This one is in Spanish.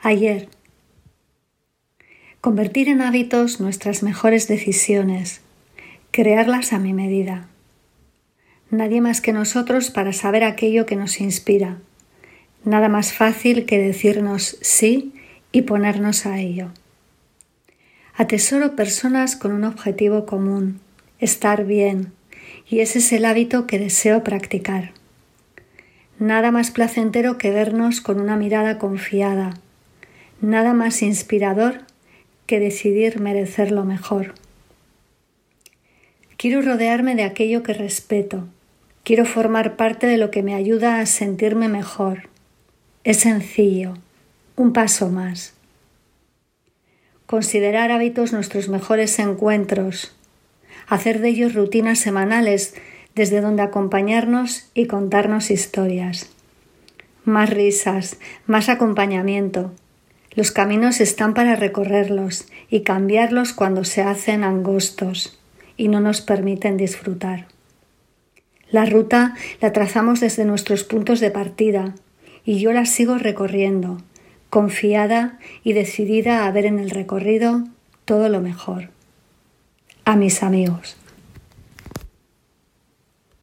Ayer. Convertir en hábitos nuestras mejores decisiones, crearlas a mi medida. Nadie más que nosotros para saber aquello que nos inspira. Nada más fácil que decirnos sí y ponernos a ello. Atesoro personas con un objetivo común, estar bien, y ese es el hábito que deseo practicar. Nada más placentero que vernos con una mirada confiada, Nada más inspirador que decidir merecer lo mejor. Quiero rodearme de aquello que respeto. Quiero formar parte de lo que me ayuda a sentirme mejor. Es sencillo, un paso más. Considerar hábitos nuestros mejores encuentros. Hacer de ellos rutinas semanales desde donde acompañarnos y contarnos historias. Más risas, más acompañamiento, los caminos están para recorrerlos y cambiarlos cuando se hacen angostos y no nos permiten disfrutar. La ruta la trazamos desde nuestros puntos de partida y yo la sigo recorriendo, confiada y decidida a ver en el recorrido todo lo mejor. A mis amigos.